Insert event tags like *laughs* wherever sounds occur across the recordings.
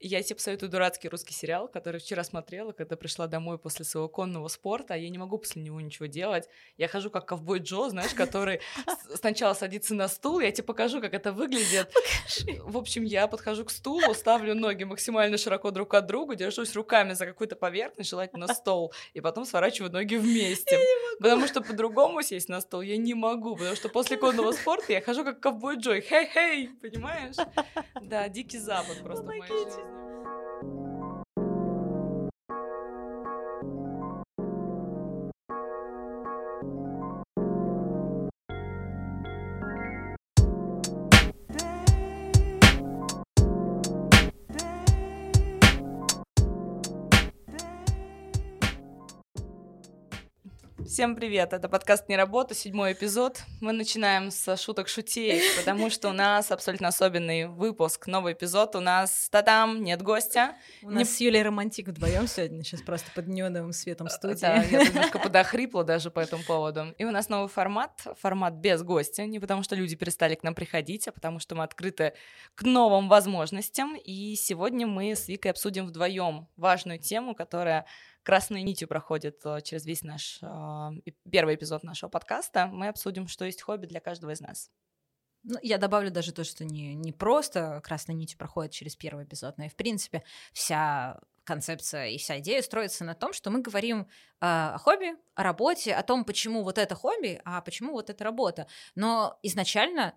Я тебе посоветую дурацкий русский сериал, который вчера смотрела, когда пришла домой после своего конного спорта, а я не могу после него ничего делать. Я хожу как ковбой Джо, знаешь, который сначала садится на стул, я тебе покажу, как это выглядит. Покажи. В общем, я подхожу к стулу, ставлю ноги максимально широко друг от друга, держусь руками за какую-то поверхность, желательно стол, и потом сворачиваю ноги вместе. Потому что по-другому сесть на стол я не могу, потому что после конного спорта я хожу как ковбой Джо. Хей-хей, понимаешь? Да, дикий запад просто в моей жизни. Thank you. Всем привет! Это подкаст «Не работа», седьмой эпизод. Мы начинаем с шуток шутей, потому что у нас абсолютно особенный выпуск, новый эпизод. У нас та-дам, нет гостя. У нас с Юлей романтик вдвоем сегодня, сейчас просто под неоновым светом студии. Да, я немножко подохрипла даже по этому поводу. И у нас новый формат, формат без гостя, не потому что люди перестали к нам приходить, а потому что мы открыты к новым возможностям. И сегодня мы с Викой обсудим вдвоем важную тему, которая красной нитью проходит э, через весь наш э, первый эпизод нашего подкаста. Мы обсудим, что есть хобби для каждого из нас. Ну, я добавлю даже то, что не, не просто красной нитью проходит через первый эпизод, но и, в принципе, вся концепция и вся идея строится на том, что мы говорим э, о хобби, о работе, о том, почему вот это хобби, а почему вот это работа. Но изначально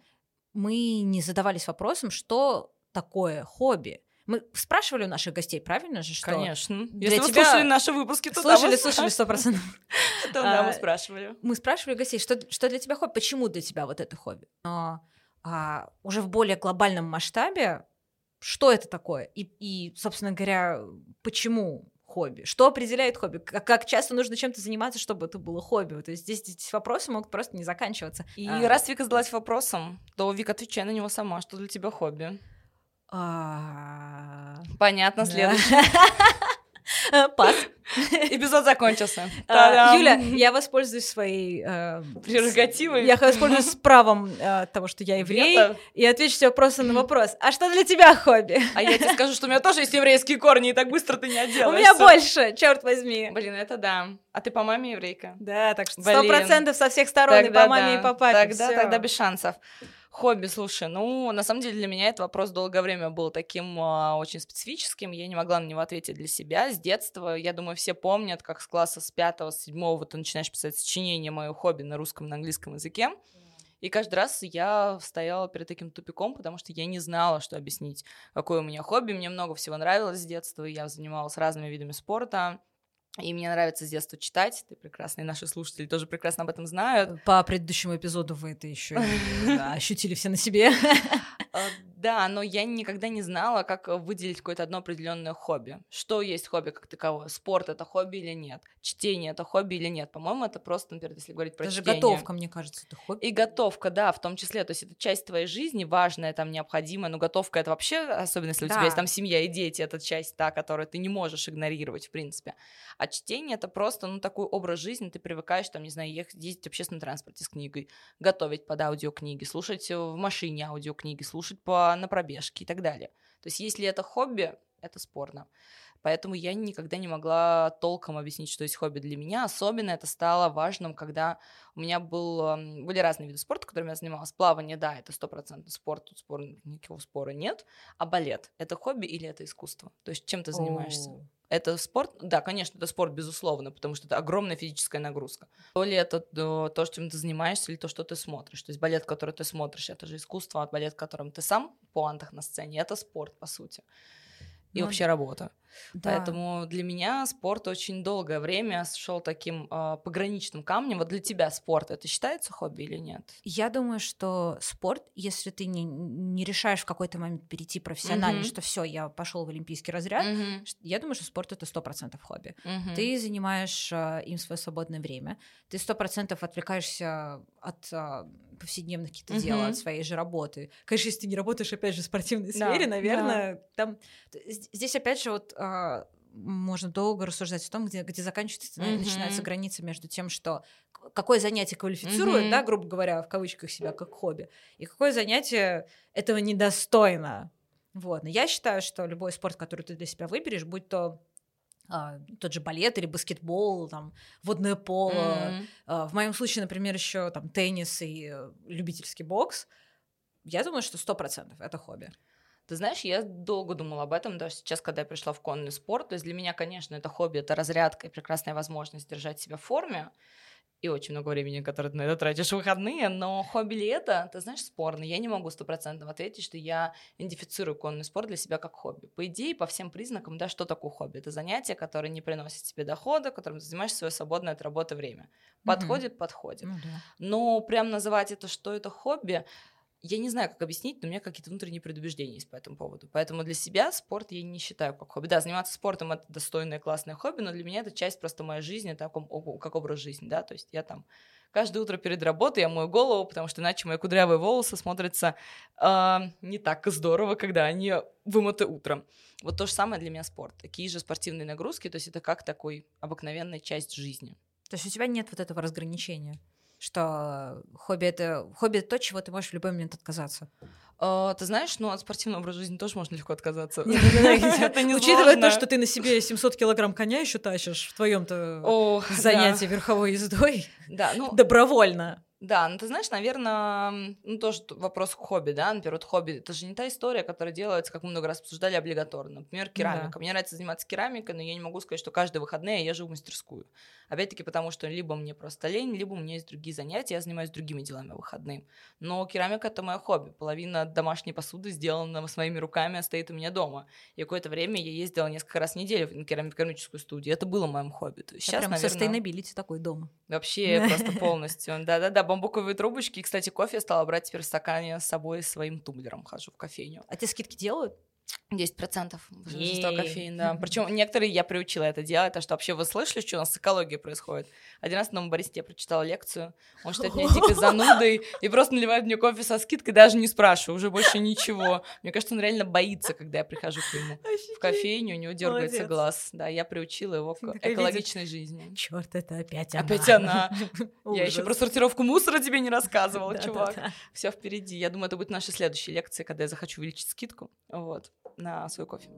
мы не задавались вопросом, что такое хобби. Мы спрашивали у наших гостей, правильно же, что? Конечно. Для Если тебя... вы слушали наши выпуски, то слушали, слушали сто процентов. *laughs* То да, мы а, спрашивали. Мы спрашивали гостей, что что для тебя хобби, почему для тебя вот это хобби. Но а, уже в более глобальном масштабе, что это такое и и, собственно говоря, почему хобби? Что определяет хобби? Как, как часто нужно чем-то заниматься, чтобы это было хобби? То есть здесь, здесь вопросы могут просто не заканчиваться. И а... раз Вика задалась вопросом, то Вика отвечай на него сама, что для тебя хобби. А, Понятно, следующий. *laughs* Пас. Эпизод закончился. А, Юля, я воспользуюсь своей... Э, Прерогативой. Я воспользуюсь правом э, того, что я еврей, и отвечу тебе просто на вопрос. А что для тебя хобби? А я тебе скажу, что у меня тоже есть еврейские корни, и так быстро ты не *laughs* отделаешься. У меня больше, черт возьми. Блин, это да. А ты по маме еврейка? Да, так что сто процентов со всех сторон, и по маме, и по папе. Тогда, тогда без шансов. Хобби, слушай, ну, на самом деле для меня этот вопрос долгое время был таким э, очень специфическим, я не могла на него ответить для себя. С детства, я думаю, все помнят, как с класса с пятого, с седьмого ты начинаешь писать сочинение мое хобби на русском на английском языке. И каждый раз я стояла перед таким тупиком, потому что я не знала, что объяснить, какое у меня хобби. Мне много всего нравилось с детства, я занималась разными видами спорта. И мне нравится с детства читать. Ты прекрасный, наши слушатели тоже прекрасно об этом знают. По предыдущему эпизоду вы это еще *laughs* ощутили все на себе. *laughs* А, да, но я никогда не знала, как выделить какое-то одно определенное хобби. Что есть хобби как таковое? Спорт это хобби или нет? Чтение это хобби или нет? По-моему, это просто, например, если говорить про Даже чтение. готовка, мне кажется, это хобби. И готовка, да, в том числе. То есть это часть твоей жизни, важная, там, необходимая. Но готовка это вообще, особенно если да. у тебя есть там семья и дети, это часть та, которую ты не можешь игнорировать, в принципе. А чтение это просто, ну, такой образ жизни, ты привыкаешь, там, не знаю, ехать, ездить в общественном транспорте с книгой, готовить под аудиокниги, слушать в машине аудиокниги, слушать по, на пробежке и так далее. То есть если это хобби, это спорно. Поэтому я никогда не могла толком объяснить, что есть хобби для меня. Особенно это стало важным, когда у меня был, были разные виды спорта, которыми я занималась. Плавание, да, это стопроцентный спорт, тут спор, никакого спора нет. А балет — это хобби или это искусство? То есть чем ты занимаешься? Oh. Это спорт? Да, конечно, это спорт, безусловно, потому что это огромная физическая нагрузка. То ли это то, чем ты занимаешься, или то, что ты смотришь. То есть балет, который ты смотришь, это же искусство, а балет, которым ты сам по антах на сцене, это спорт, по сути. И ну, вообще работа. Да. Поэтому для меня спорт очень долгое время шел таким э, пограничным камнем. Вот для тебя спорт это считается хобби или нет? Я думаю, что спорт, если ты не, не решаешь в какой-то момент перейти профессионально, mm-hmm. что все, я пошел в олимпийский разряд, mm-hmm. я думаю, что спорт это сто процентов хобби. Mm-hmm. Ты занимаешь э, им свое свободное время, ты сто процентов отвлекаешься от э, повседневных каких-то mm-hmm. дел, от своей же работы. Конечно, если ты не работаешь опять же в спортивной сфере, да, наверное, да. там здесь опять же вот а, можно долго рассуждать о том, где, где заканчивается, mm-hmm. начинается граница между тем, что какое занятие квалифицирует, mm-hmm. да, грубо говоря, в кавычках себя как хобби, и какое занятие этого недостойно. Вот. Но я считаю, что любой спорт, который ты для себя выберешь, будь то а, тот же балет или баскетбол, там, водное поло. Mm-hmm. А, в моем случае, например, еще там теннис и э, любительский бокс. Я думаю, что сто процентов это хобби. Ты знаешь, я долго думала об этом, даже сейчас, когда я пришла в конный спорт. То есть для меня, конечно, это хобби, это разрядка и прекрасная возможность держать себя в форме и очень много времени, которое ты на это тратишь в выходные, но хобби ли это, ты знаешь, спорно. Я не могу стопроцентно ответить, что я идентифицирую конный спорт для себя как хобби. По идее, по всем признакам, да, что такое хобби? Это занятие, которое не приносит тебе дохода, которым ты занимаешься свое свободное от работы время. Подходит, mm-hmm. подходит. Да. Но прям называть это, что это хобби, я не знаю, как объяснить, но у меня какие-то внутренние предубеждения есть по этому поводу. Поэтому для себя спорт я не считаю как хобби. Да, заниматься спортом — это достойное, классное хобби, но для меня это часть просто моей жизни, это как образ жизни, да, то есть я там каждое утро перед работой я мою голову, потому что иначе мои кудрявые волосы смотрятся э, не так здорово, когда они вымыты утром. Вот то же самое для меня спорт. Такие же спортивные нагрузки, то есть это как такой обыкновенная часть жизни. То есть у тебя нет вот этого разграничения? Что хобби это хобби это то, чего ты можешь в любой момент отказаться. Uh, ты знаешь, ну, от спортивного образа жизни тоже можно легко отказаться. *laughs* Учитывая то, что ты на себе 700 килограмм коня еще тащишь в твоем-то занятии верховой ездой. Да, ну... Добровольно. Да, ну ты знаешь, наверное, ну тоже вопрос хобби, да, например, вот хобби, это же не та история, которая делается, как мы много раз обсуждали, облигаторно. Например, керамика. Да. Мне нравится заниматься керамикой, но я не могу сказать, что каждые выходные я езжу в мастерскую. Опять-таки потому, что либо мне просто лень, либо у меня есть другие занятия, я занимаюсь другими делами выходные. Но керамика — это мое хобби. Половина домашней посуды сделана своими руками, а стоит у меня дома. И какое-то время я ездила несколько раз в неделю на керамическую студию. Это было моим хобби. То есть сейчас, прям наверное... такой дома. Вообще просто полностью. Да-да-да, бамбуковые трубочки. И, кстати, кофе я стала брать теперь в стакане с собой своим тумблером. Хожу в кофейню. А тебе скидки делают? 10% большинство кофеин, да. Причем некоторые я приучила это делать, а что вообще вы слышали, что у нас с экологией происходит? Один раз на баристе я прочитала лекцию, он считает меня дикой занудой и просто наливает мне кофе со скидкой, даже не спрашиваю, уже больше ничего. Мне кажется, он реально боится, когда я прихожу к нему в кофейню, у него дергается глаз. Да, я приучила его к экологичной жизни. Черт, это опять она. Опять она. *laughs* Я еще про сортировку мусора тебе не рассказывала, чувак. Все впереди. Я думаю, это будет наша следующая лекция, когда я захочу увеличить скидку. Вот на свой кофе.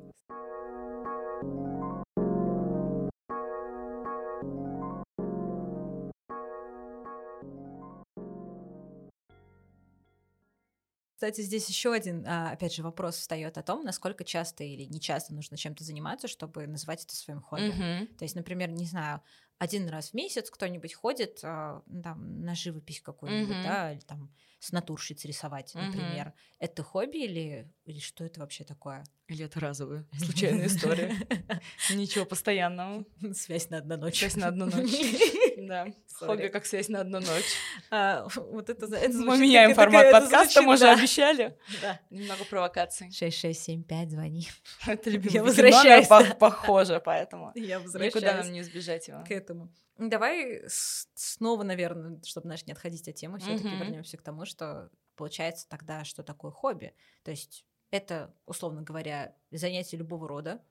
Кстати, здесь еще один, а, опять же, вопрос встает о том, насколько часто или не часто нужно чем-то заниматься, чтобы называть это своим хобби. Mm-hmm. То есть, например, не знаю, один раз в месяц кто-нибудь ходит а, там, на живопись какую-нибудь, mm-hmm. да, или там с натурщиц рисовать, например. Mm-hmm. Это хобби или, или что это вообще такое? Или это разовая *laughs* случайная история? *laughs* Ничего постоянного. Связь на одну ночь. Связь на одну ночь. *laughs* Да. *laughs* Хобби как связь на одну ночь. *laughs* А, вот это, Мы меняем формат подкаста, мы же обещали. Да. Немного провокаций. 6675, звони. *laughs* Это любимый Я возвращаюсь. Похоже, поэтому. Я возвращаюсь. Никуда нам не избежать его. К этому. Давай снова, наверное, чтобы, знаешь, не отходить от темы, все-таки вернемся к тому, что получается тогда, что такое хобби. То есть это, условно говоря, занятие любого рода,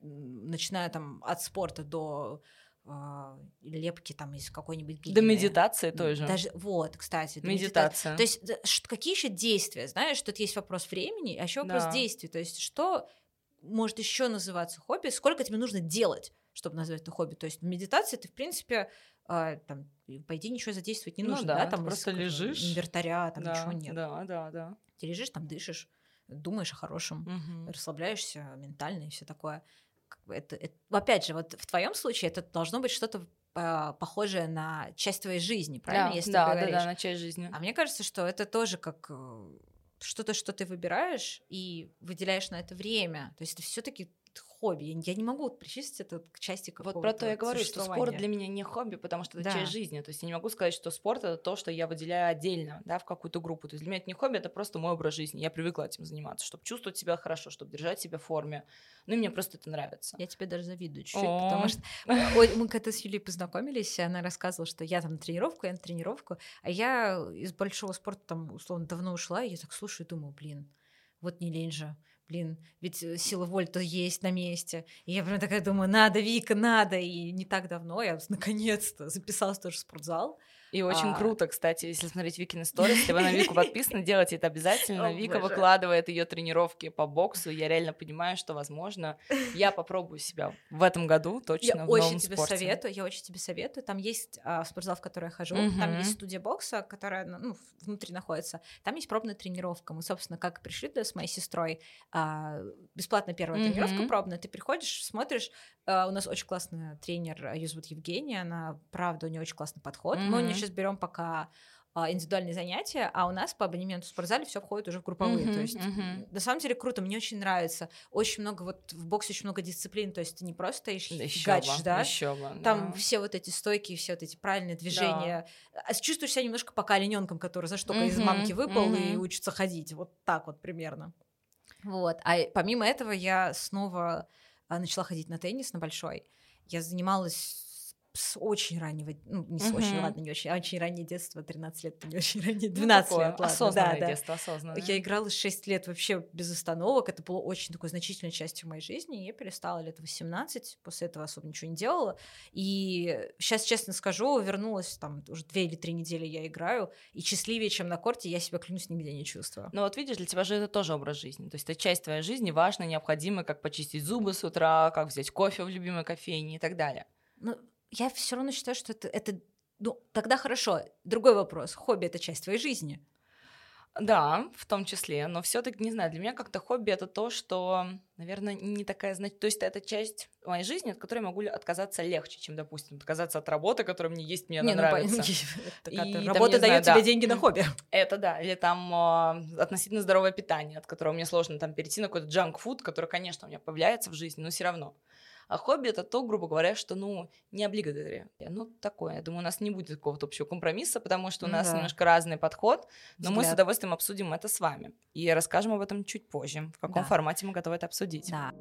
начиная там от спорта до лепки там из какой-нибудь глины. До медитации той же. Даже, вот, кстати. Медитация. То есть какие еще действия, знаешь, тут есть вопрос времени, а еще вопрос да. действий. То есть что может еще называться хобби, сколько тебе нужно делать, чтобы назвать это хобби. То есть медитация, ты, в принципе, э, там, по идее, ничего задействовать не ну, нужно, да, да? там просто лежишь. Инвертаря, там да, ничего нет. Да, да, да. Ты лежишь, там дышишь думаешь о хорошем, угу. расслабляешься ментально и все такое. Это, это, опять же, вот в твоем случае это должно быть что-то а, похожее на часть твоей жизни, правильно? Да, Если да, да, да, на часть жизни. А мне кажется, что это тоже как э, что-то, что ты выбираешь и выделяешь на это время. То есть это все-таки хобби. Я не могу причислить это к части какого-то Вот про то я говорю, что спорт для меня не хобби, потому что это да. часть жизни. То есть я не могу сказать, что спорт — это то, что я выделяю отдельно, да, в какую-то группу. То есть для меня это не хобби, это просто мой образ жизни. Я привыкла этим заниматься, чтобы чувствовать себя хорошо, чтобы держать себя в форме. Ну и мне просто это нравится. Я тебе даже завидую чуть-чуть, потому что *laughs* мы когда с Юлей познакомились, она рассказывала, что я там на тренировку, я на тренировку, а я из большого спорта там, условно, давно ушла, и я так слушаю и думаю, блин, вот не лень же блин, ведь э, сила вольта есть на месте. И я прям такая думаю, надо, Вика, надо. И не так давно я *laughs* наконец-то записалась тоже в спортзал. И очень а... круто, кстати, если смотреть Викины сторис, если вы на Вику подписаны, *laughs* делайте это обязательно. Вика выкладывает ее тренировки по боксу. Я реально понимаю, что, возможно, я *laughs* попробую себя в этом году точно я в очень тебе советую, я очень тебе советую. Там есть а, спортзал, в который я хожу, угу. там есть студия бокса, которая ну, внутри находится. Там есть пробная тренировка. Мы, собственно, как пришли туда с моей сестрой, а, бесплатно первая угу. тренировка пробная. Ты приходишь, смотришь. А, у нас очень классный тренер, ее зовут Евгения, она, правда, у нее очень классный подход. Угу. Мы у нее сейчас берем пока а, индивидуальные занятия, а у нас по абонементу в спортзале все входит уже в групповые. Uh-huh, то есть, uh-huh. на самом деле, круто, мне очень нравится. Очень много, вот в боксе очень много дисциплин, то есть ты не просто стоишь да, фигачишь, бы, да? Еще бы, Там да. все вот эти стойки, все вот эти правильные движения. Да. Чувствуешь себя немножко пока олененком, который за что-то uh-huh, из мамки выпал uh-huh. и учится ходить. Вот так вот примерно. Вот. А помимо этого я снова а, начала ходить на теннис на большой. Я занималась с очень раннего, ну, не с угу. очень, ладно, не очень, а очень раннее детство, 13 лет, не очень раннее, 12 ну, лет, ладно. Осознанное да, детство, осознанное. Я играла 6 лет вообще без остановок, это было очень такой значительной частью моей жизни, и я перестала лет 18, после этого особо ничего не делала, и сейчас, честно скажу, вернулась там уже 2 или 3 недели я играю, и счастливее, чем на корте, я себя, клянусь, нигде не чувствую. Ну вот видишь, для тебя же это тоже образ жизни, то есть это часть твоей жизни, важно, необходимо, как почистить зубы с утра, как взять кофе в любимой кофейне и так далее. Ну, я все равно считаю, что это, это, ну, тогда хорошо. Другой вопрос. Хобби — это часть твоей жизни. Да, в том числе, но все-таки, не знаю, для меня как-то хобби это то, что, наверное, не такая, значит, то есть это часть моей жизни, от которой могу отказаться легче, чем, допустим, отказаться от работы, которая мне есть, мне не, ну, нравится. *laughs* Ну, и, работа дает тебе деньги на хобби. *laughs* Это да, или там э, относительно здоровое питание, от которого мне сложно там перейти на какой-то джанк-фуд, который, конечно, у меня появляется в жизни, но все равно. А хобби это то, грубо говоря, что, ну, не облигatory. Ну, такое. Я думаю, у нас не будет какого-то общего компромисса, потому что у нас да. немножко разный подход, но Взгляд. мы с удовольствием обсудим это с вами. И расскажем об этом чуть позже, в каком да. формате мы готовы это обсудить. Да.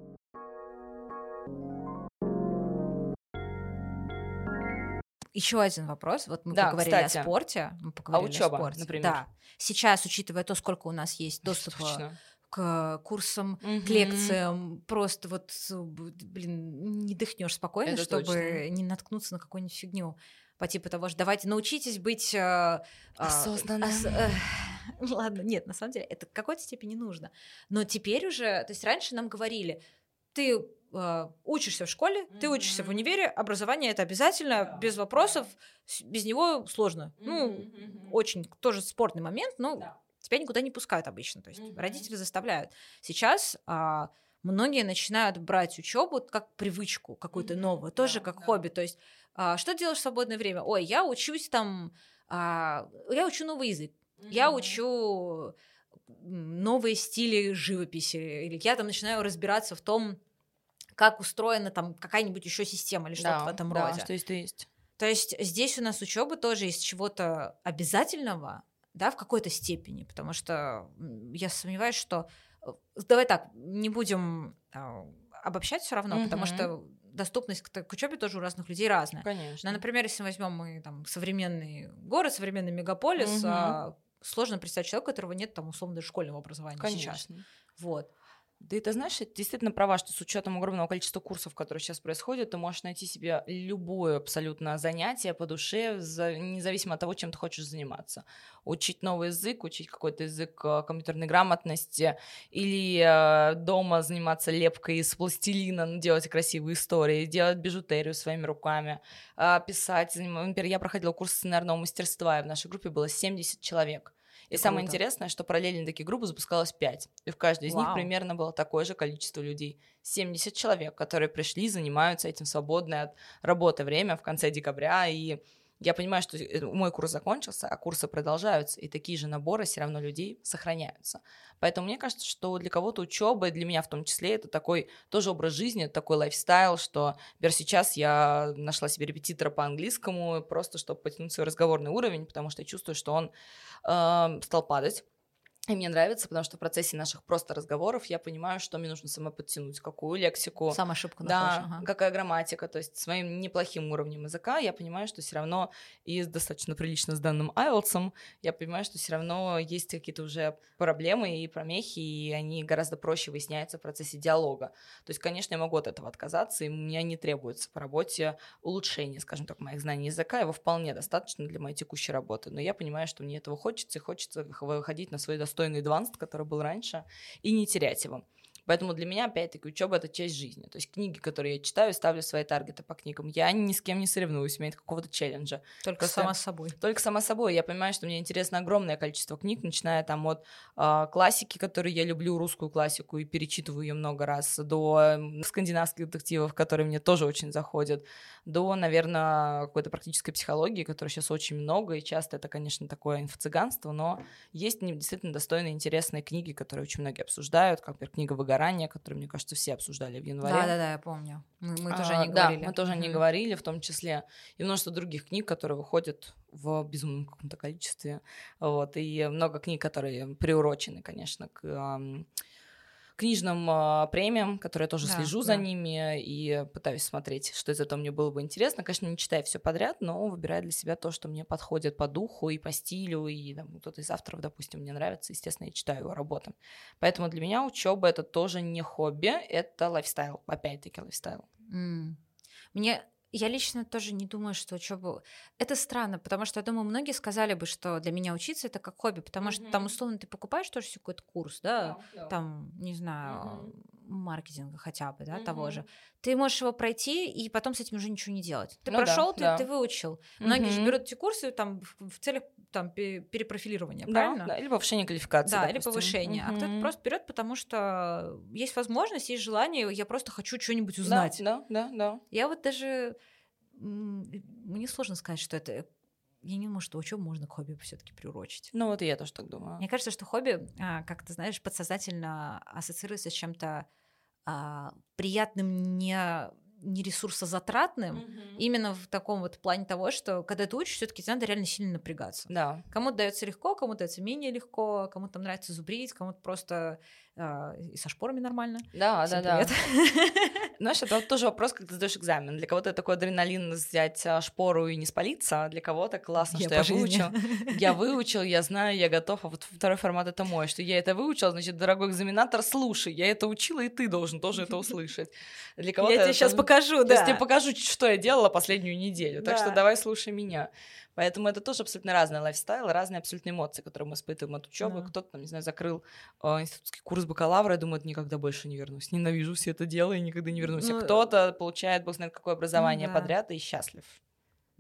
Еще один вопрос. Вот мы да, поговорили кстати. о спорте. Мы поговорили а учеба, о спорте. например. Да. Сейчас, учитывая то, сколько у нас есть доступа Точно к курсам, mm-hmm. к лекциям. Просто вот, блин, не дыхнешь спокойно, Это чтобы точно. не наткнуться на какую-нибудь фигню по типу того что давайте научитесь быть э, осознанным. Ос, э, *laughs* ладно, нет, на самом деле это в какой-то степени нужно. Но теперь уже, то есть раньше нам говорили, ты э, учишься в школе, mm-hmm. ты учишься в универе, образование это обязательно, yeah. без вопросов, без него сложно. Mm-hmm. Ну, очень тоже спорный момент, но yeah тебя никуда не пускают обычно, то есть mm-hmm. родители заставляют. Сейчас а, многие начинают брать учебу как привычку какую-то mm-hmm. новую, тоже да, как да. хобби, то есть а, что делаешь в свободное время? Ой, я учусь там, а, я учу новый язык, mm-hmm. я учу новые стили живописи, или я там начинаю разбираться в том, как устроена там какая-нибудь еще система или что-то да, в этом да, роде. что есть, то есть. То есть здесь у нас учеба тоже из чего-то обязательного, да, в какой-то степени, потому что я сомневаюсь, что э, давай так, не будем э, обобщать все равно, mm-hmm. потому что доступность к, к учебе тоже у разных людей разная. Конечно. Но, например, если возьмем мы там современный город, современный мегаполис, а, сложно представить человека, у которого нет там условно школьного образования Конечно. сейчас. Вот. Да ты знаешь, ты действительно права, что с учетом огромного количества курсов, которые сейчас происходят, ты можешь найти себе любое абсолютно занятие по душе, независимо от того, чем ты хочешь заниматься. Учить новый язык, учить какой-то язык э, компьютерной грамотности или э, дома заниматься лепкой из пластилина, делать красивые истории, делать бижутерию своими руками, э, писать. Например, я проходила курс сценарного мастерства, и в нашей группе было 70 человек. И Круто. самое интересное, что параллельно такие группы запускалось 5. И в каждой из Вау. них примерно было такое же количество людей. 70 человек, которые пришли, занимаются этим свободное от работы время в конце декабря. И я понимаю, что э, мой курс закончился, а курсы продолжаются, и такие же наборы все равно людей сохраняются. Поэтому мне кажется, что для кого-то учеба, для меня в том числе, это такой тоже образ жизни, такой лайфстайл, что, например, сейчас я нашла себе репетитора по английскому, просто чтобы потянуть свой разговорный уровень, потому что я чувствую, что он э, стал падать И мне нравится, потому что в процессе наших просто разговоров я понимаю, что мне нужно самой подтянуть, какую лексику. Сам ошибку Да, находишь. Ага. какая грамматика. То есть с моим неплохим уровнем языка я понимаю, что все равно и достаточно прилично с данным IELTS, я понимаю, что все равно есть какие-то уже проблемы и промехи, и они гораздо проще выясняются в процессе диалога. То есть, конечно, я могу от этого отказаться, и у меня не требуется по работе улучшения, скажем так, моих знаний языка. Его вполне достаточно для моей текущей работы. Но я понимаю, что мне этого хочется, и хочется выходить на свой достойный достойный advanced, который был раньше, и не терять его. Поэтому для меня, опять-таки, учеба это часть жизни. То есть книги, которые я читаю, ставлю свои таргеты по книгам. Я ни с кем не соревнуюсь, у меня нет какого-то челленджа. Только Просто сама собой. Только сама собой. Я понимаю, что мне интересно огромное количество книг, начиная там от э, классики, которые я люблю, русскую классику, и перечитываю ее много раз, до скандинавских детективов, которые мне тоже очень заходят, до, наверное, какой-то практической психологии, которой сейчас очень много, и часто это, конечно, такое инфо-цыганство, но есть действительно достойные, интересные книги, которые очень многие обсуждают, как, например, книга выгорания, которые, мне кажется, все обсуждали в январе. Да, да, да, я помню. Мы, мы тоже а, о них да, говорили. мы тоже mm-hmm. о них говорили, в том числе и множество других книг, которые выходят в безумном каком-то количестве. Вот, и много книг, которые приурочены, конечно, к книжным э, премиям, которые я тоже да, слежу да. за ними и пытаюсь смотреть, что из этого мне было бы интересно. Конечно, не читаю все подряд, но выбираю для себя то, что мне подходит по духу и по стилю, и там, кто-то из авторов, допустим, мне нравится, естественно, я читаю его работы. Поэтому для меня учеба это тоже не хобби, это lifestyle, опять-таки lifestyle. Mm. Мне я лично тоже не думаю, что учеба... Это странно, потому что, я думаю, многие сказали бы, что для меня учиться это как хобби, потому mm-hmm. что там, условно, ты покупаешь тоже какой-то курс, да, yeah, yeah. там, не знаю, mm-hmm. маркетинга хотя бы, да, mm-hmm. того же. Ты можешь его пройти и потом с этим уже ничего не делать. Ты ну, прошел, да, ты, да. ты выучил. Mm-hmm. Многие же берут эти курсы там в целях там перепрофилирования, да, правильно? Да, или повышения квалификации. Да, допустим. или повышения. Mm-hmm. А кто-то просто берет, потому что есть возможность, есть желание, я просто хочу что-нибудь узнать. Да, да, да, да. Я вот даже мне сложно сказать, что это я не думаю, что учебу можно к хобби все-таки приурочить. Ну вот и я тоже так думаю. Мне кажется, что хобби, а, как ты знаешь, подсознательно ассоциируется с чем-то а, приятным, не не ресурсозатратным, mm-hmm. именно в таком вот плане того, что когда ты учишь, все-таки надо реально сильно напрягаться. Да. Кому-то дается легко, кому-то дается менее легко, кому-то нравится зубрить, кому-то просто и со шпорами нормально. Да, Всем да, привет. да. *laughs* Знаешь, это вот тоже вопрос, как ты сдаешь экзамен. Для кого-то такой адреналин взять а, шпору и не спалиться, а для кого-то классно, я что я выучил. Я *laughs* выучил, я знаю, я готов. А вот второй формат это мой, что я это выучил, значит, дорогой экзаменатор, слушай, я это учила, и ты должен тоже это *laughs* услышать. Для кого-то я тебе сейчас покажу, да. Я тебе покажу, что я делала последнюю неделю. Так что давай слушай меня. Поэтому это тоже абсолютно разный лайфстайл, разные абсолютно эмоции, которые мы испытываем от учебы. Да. Кто-то, там, не знаю, закрыл э, институтский курс бакалавра и думает, никогда больше не вернусь. Ненавижу все это дело и никогда не вернусь. А ну, а кто-то получает, бог знает, какое образование ну, да. подряд и счастлив.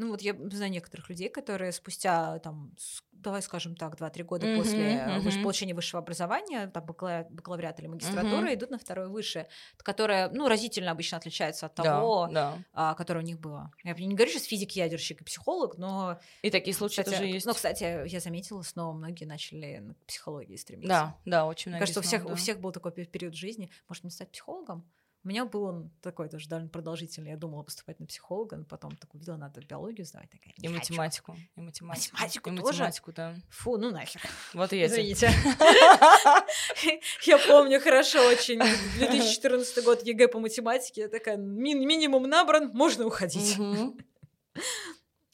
Ну вот я знаю некоторых людей, которые спустя там давай скажем так, 2-3 года mm-hmm, после mm-hmm. получения высшего образования, там, бакалавриат или магистратура, mm-hmm. идут на второе высшее, которое, ну, разительно обычно отличается от того, да, да. Которое у них было. Я не говорю сейчас физик, ядерщик и психолог, но... И такие случаи кстати, тоже есть. Ну, кстати, я заметила, снова многие начали к психологии стремиться. Да, да, очень многие. Кажется, у всех, да. у всех был такой период жизни. Может, мне стать психологом? У меня был он такой тоже довольно продолжительный. Я думала поступать на психолога, но потом так увидела, надо биологию сдавать. Такая, и математику. И математику. Математику и тоже? математику, да. Фу, ну нахер. Вот и я Извините. *laughs* Я помню хорошо очень. 2014 год ЕГЭ по математике. Я такая, минимум набран, можно уходить.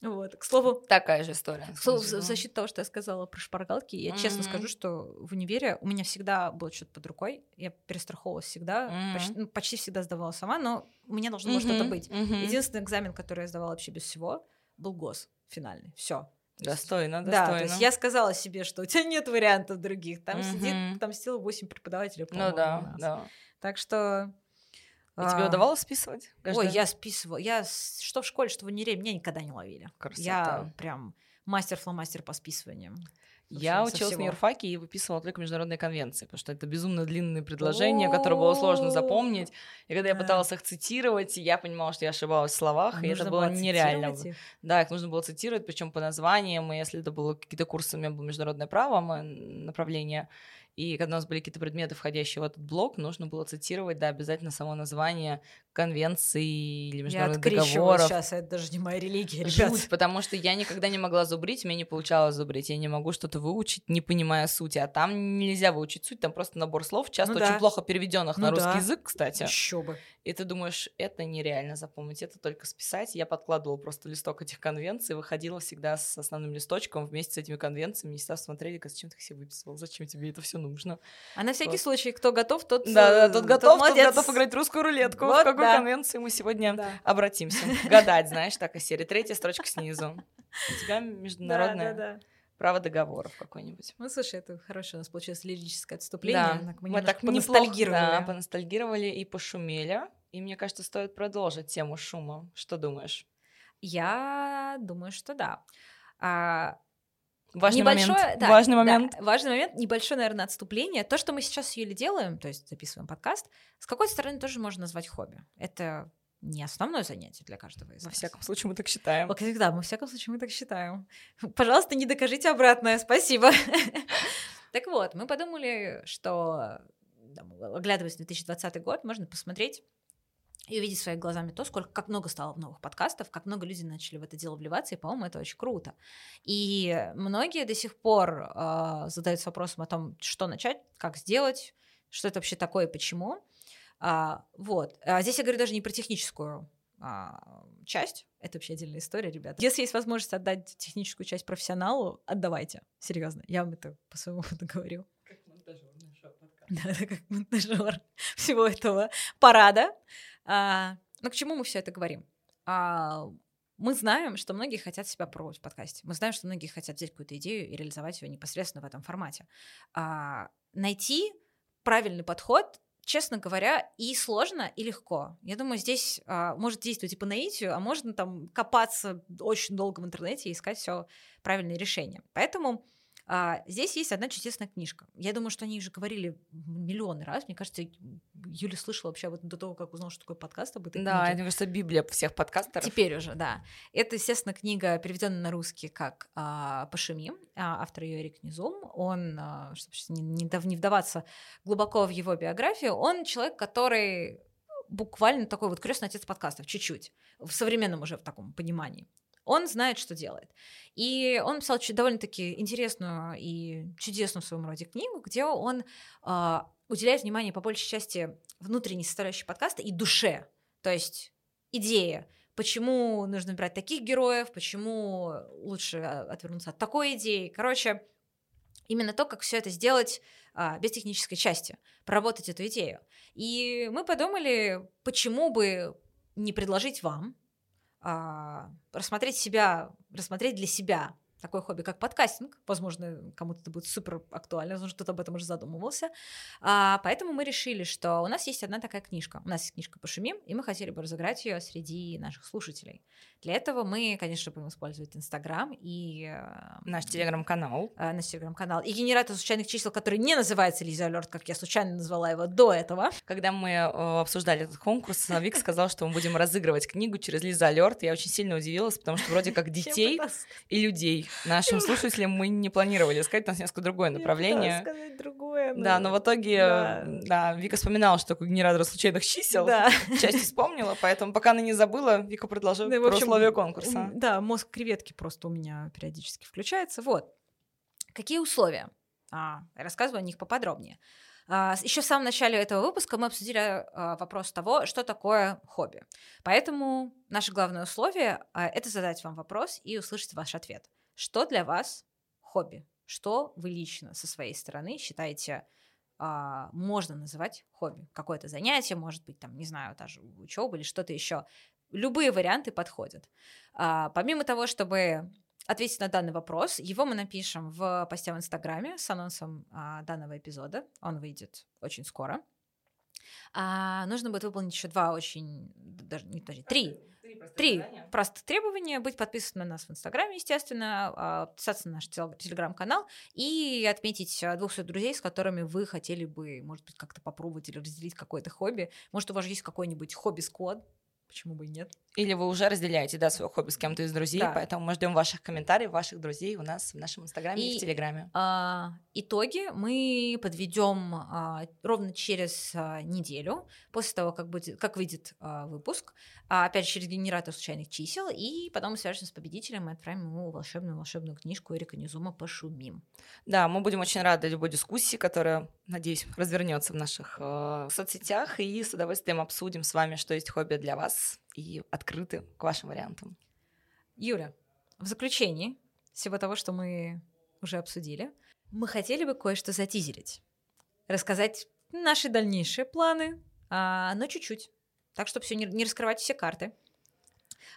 Вот. К слову... Такая же история. К слову, в защиту того, что я сказала про шпаргалки, я mm-hmm. честно скажу, что в универе у меня всегда было что-то под рукой. Я перестраховывалась всегда, mm-hmm. почти, ну, почти всегда сдавала сама, но у меня должно было mm-hmm. что-то быть. Mm-hmm. Единственный экзамен, который я сдавала вообще без всего, был ГОС финальный. Все. Достойно, достойно. Да, то есть я сказала себе, что у тебя нет вариантов других. Там mm-hmm. сидит, там сидело 8 преподавателей, Ну да, да. Так что и а... тебе удавалось списывать? Каждый? Ой, я списывала. Я что в школе, что в универе, меня никогда не ловили. Красота. Я прям мастер-фломастер по списываниям. Я училась всего. на юрфаке и выписывала только международные конвенции, потому что это безумно длинные предложения, которые было сложно запомнить. И когда я пыталась их цитировать, я понимала, что я ошибалась в словах, и это было нереально. Да, их нужно было цитировать, причем по названиям, и если это было какие-то курсы, у меня было международное право, направление, И когда у нас были какие-то предметы, входящие в этот блок, нужно было цитировать, да, обязательно само название конвенции или международных я договоров. сейчас, это даже не моя религия, ребят. Жуть, потому что я никогда не могла зубрить, мне не получалось зубрить, я не могу что-то выучить, не понимая сути, а там нельзя выучить суть, там просто набор слов, часто ну, очень да. плохо переведенных ну, на русский да. язык, кстати. Еще бы. И ты думаешь, это нереально запомнить, это только списать. Я подкладывала просто листок этих конвенций, выходила всегда с основным листочком вместе с этими конвенциями, и всегда смотрели, зачем ты их все выписывал, зачем тебе это все нужно. А на всякий вот. случай, кто готов, тот Да, да тот готов, тот, тот готов играть русскую рулетку. Вот, в какую да. конвенцию мы сегодня да. обратимся? Гадать, знаешь, так, из серии. Третья строчка снизу. У тебя международная... Да, да, да право договоров какой-нибудь. Ну, слушай, это хорошее у нас получилось лирическое отступление. Да, мы, мы так поностальгировали. Да, поностальгировали и пошумели. И мне кажется, стоит продолжить тему шума. Что думаешь? Я думаю, что да. А, Важный небольшое, момент. Да, важный момент. Да, важный момент. Небольшое, наверное, отступление. То, что мы сейчас с Юлей делаем, то есть записываем подкаст, с какой стороны тоже можно назвать хобби. Это не основное занятие для каждого из Во нас. всяком случае, мы так считаем. Да, мы, во всяком случае, мы так считаем. Пожалуйста, не докажите обратное, спасибо. *laughs* Так вот, мы подумали, что, оглядываясь на 2020 год, можно посмотреть и увидеть своими глазами то, сколько, как много стало новых подкастов, как много людей начали в это дело вливаться, и, по-моему, это очень круто. И многие до сих пор э, задаются вопросом о том, что начать, как сделать, что это вообще такое и почему. А, вот. А здесь я говорю даже не про техническую а, часть. Это вообще отдельная история, ребята. Если есть возможность отдать техническую часть профессионалу, отдавайте. Серьезно, я вам это по своему *laughs* опыту говорю. Как монтажер нашего подкаста. Да, да, как монтажер всего этого парада. А, но к чему мы все это говорим? А, мы знаем, что многие хотят себя пробовать в подкасте. Мы знаем, что многие хотят взять какую-то идею и реализовать ее непосредственно в этом формате. А, найти правильный подход честно говоря, и сложно, и легко. Я думаю, здесь а, может действовать и по наитию, а можно там копаться очень долго в интернете и искать все правильные решения. Поэтому а, здесь есть одна чудесная книжка. Я думаю, что они уже говорили миллионы раз. Мне кажется, Юля слышала вообще вот до того, как узнала, что такое подкаст об этой да, книге. Да, мне кажется, Библия всех подкастеров. Теперь уже, да. Это, естественно, книга, переведенная на русский как а, «Пошуми». А, автор ее Эрик Низум. Он, а, чтобы не, не, не вдаваться глубоко в его биографию, он человек, который буквально такой вот крестный отец подкастов, чуть-чуть, в современном уже в таком понимании он знает, что делает. И он писал довольно-таки интересную и чудесную в своем роде книгу, где он э, уделяет внимание по большей части внутренней составляющей подкаста и душе. То есть идея, почему нужно брать таких героев, почему лучше а, отвернуться от такой идеи. Короче, именно то, как все это сделать а, без технической части, проработать эту идею. И мы подумали, почему бы не предложить вам рассмотреть себя, рассмотреть для себя такое хобби, как подкастинг. Возможно, кому-то это будет супер актуально, возможно, кто-то об этом уже задумывался. А, поэтому мы решили, что у нас есть одна такая книжка. У нас есть книжка «Пошумим», и мы хотели бы разыграть ее среди наших слушателей. Для этого мы, конечно, будем использовать Инстаграм и... Э, наш Телеграм-канал. Э, наш Телеграм-канал. И генератор случайных чисел, который не называется Лиза Алерт, как я случайно назвала его до этого. Когда мы э, обсуждали этот конкурс, Вика сказала, что мы будем разыгрывать книгу через Лиза Алерт. Я очень сильно удивилась, потому что вроде как *laughs* детей и людей нашим слушателям мы не планировали сказать, у нас несколько другое направление. сказать другое. Да, но в итоге, да, Вика вспоминала, что такой генератор случайных чисел. Да. *laughs* Часть вспомнила, поэтому пока она не забыла, Вика предложила ну, условия конкурса. Да, мозг креветки просто у меня периодически включается. Вот. Какие условия? А, рассказываю о них поподробнее. А, еще в самом начале этого выпуска мы обсудили а, вопрос того, что такое хобби. Поэтому наше главное условие а, это задать вам вопрос и услышать ваш ответ. Что для вас хобби? Что вы лично со своей стороны считаете а, можно называть хобби. Какое-то занятие, может быть, там, не знаю, даже учеба или что-то еще. Любые варианты подходят. А, помимо того, чтобы ответить на данный вопрос, его мы напишем в посте в Инстаграме с анонсом а, данного эпизода. Он выйдет очень скоро. А, нужно будет выполнить еще два очень, даже не даже три, три простых требования. Быть подписанным на нас в Инстаграме, естественно, а, подписаться на наш Телеграм-канал и отметить а, двух своих друзей, с которыми вы хотели бы, может быть, как-то попробовать или разделить какое-то хобби. Может, у вас есть какой-нибудь хобби-склад, Почему бы и нет? Или вы уже разделяете, да, свое хобби с кем-то из друзей, Да. поэтому мы ждем ваших комментариев, ваших друзей у нас в нашем инстаграме и, И- в телеграме. А, итоги мы подведем а, ровно через а, неделю после того, как, будет, как выйдет а, выпуск. А, опять же, через генератор случайных чисел. И потом мы свяжемся с победителем и отправим ему волшебную волшебную книжку Эрика Низума «Пошумим». Да, мы будем очень рады любой дискуссии, которая, надеюсь, развернется в наших э, соцсетях, и с удовольствием обсудим с вами, что есть хобби для вас, и открыты к вашим вариантам. Юля, в заключении всего того, что мы уже обсудили, мы хотели бы кое-что затизерить. Рассказать наши дальнейшие планы, а, но чуть-чуть. Так, чтобы все не, не раскрывать все карты.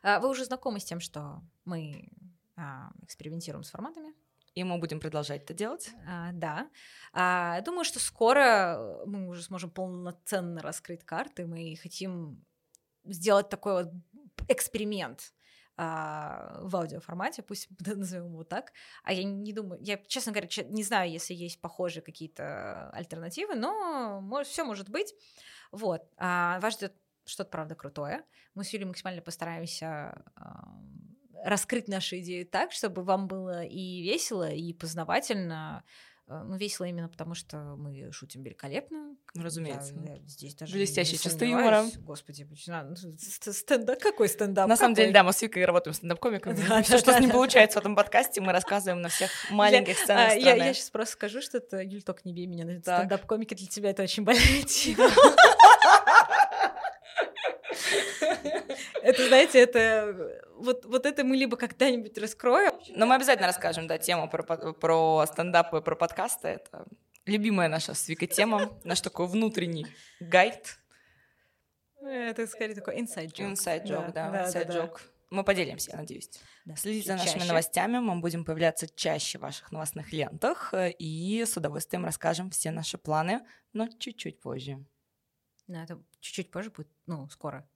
А, Вы уже знакомы с тем, что мы а, экспериментируем с форматами. И мы будем продолжать это делать. А, да. А, думаю, что скоро мы уже сможем полноценно раскрыть карты. Мы хотим сделать такой вот эксперимент а, в аудиоформате, пусть *laughs* назовем его так. А я не думаю, я, честно говоря, не знаю, если есть похожие какие-то альтернативы, но все может быть. Вот. А, вас ждет что-то, правда, крутое. Мы с Юлей максимально постараемся раскрыть нашу идею так, чтобы вам было и весело, и познавательно. Э, Ну, весело именно потому, что мы шутим великолепно. Ну, разумеется. Я- я здесь даже чувство сомневаюсь. юмора. Господи, почему- ну, ст- стендап, какой стендап? На самом деле, да, мы с Викой работаем стендап-комиками. Да, Все, да, что да, не да. получается в этом подкасте, мы рассказываем на всех маленьких А, сценах я, сейчас просто скажу, что это, Юль, только не бей меня стендап-комике, для тебя это очень больная *laughs* тема. Это, знаете, это... Вот, вот это мы либо когда-нибудь раскроем. Но мы обязательно расскажем, да, тему про, про стендап и про подкасты. Это любимая наша с Викой тема, *laughs* наш такой внутренний гайд, Это скорее такой inside joke. inside joke, да, да, inside да. joke. Мы поделимся, я надеюсь. Да. Следите за нашими чаще. новостями, мы будем появляться чаще в ваших новостных лентах э, и с удовольствием расскажем все наши планы, но чуть-чуть позже. Ну, это чуть-чуть позже будет, ну, скоро.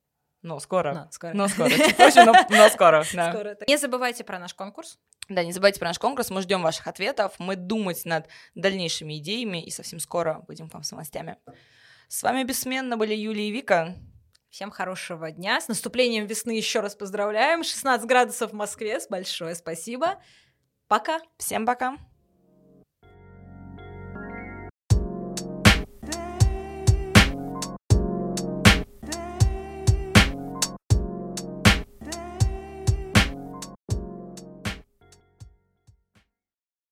Но скоро. Но скоро. Но скоро. *laughs* Чуть позже, но, но скоро. да. Скоро Не забывайте про наш конкурс. Да, не забывайте про наш конкурс, мы ждем ваших ответов, мы думать над дальнейшими идеями и совсем скоро будем к вам с новостями. С вами бессменно были Юлия и Вика. Всем хорошего дня. С наступлением весны еще раз поздравляем. 16 градусов в Москве. Большое спасибо. Пока. Всем пока!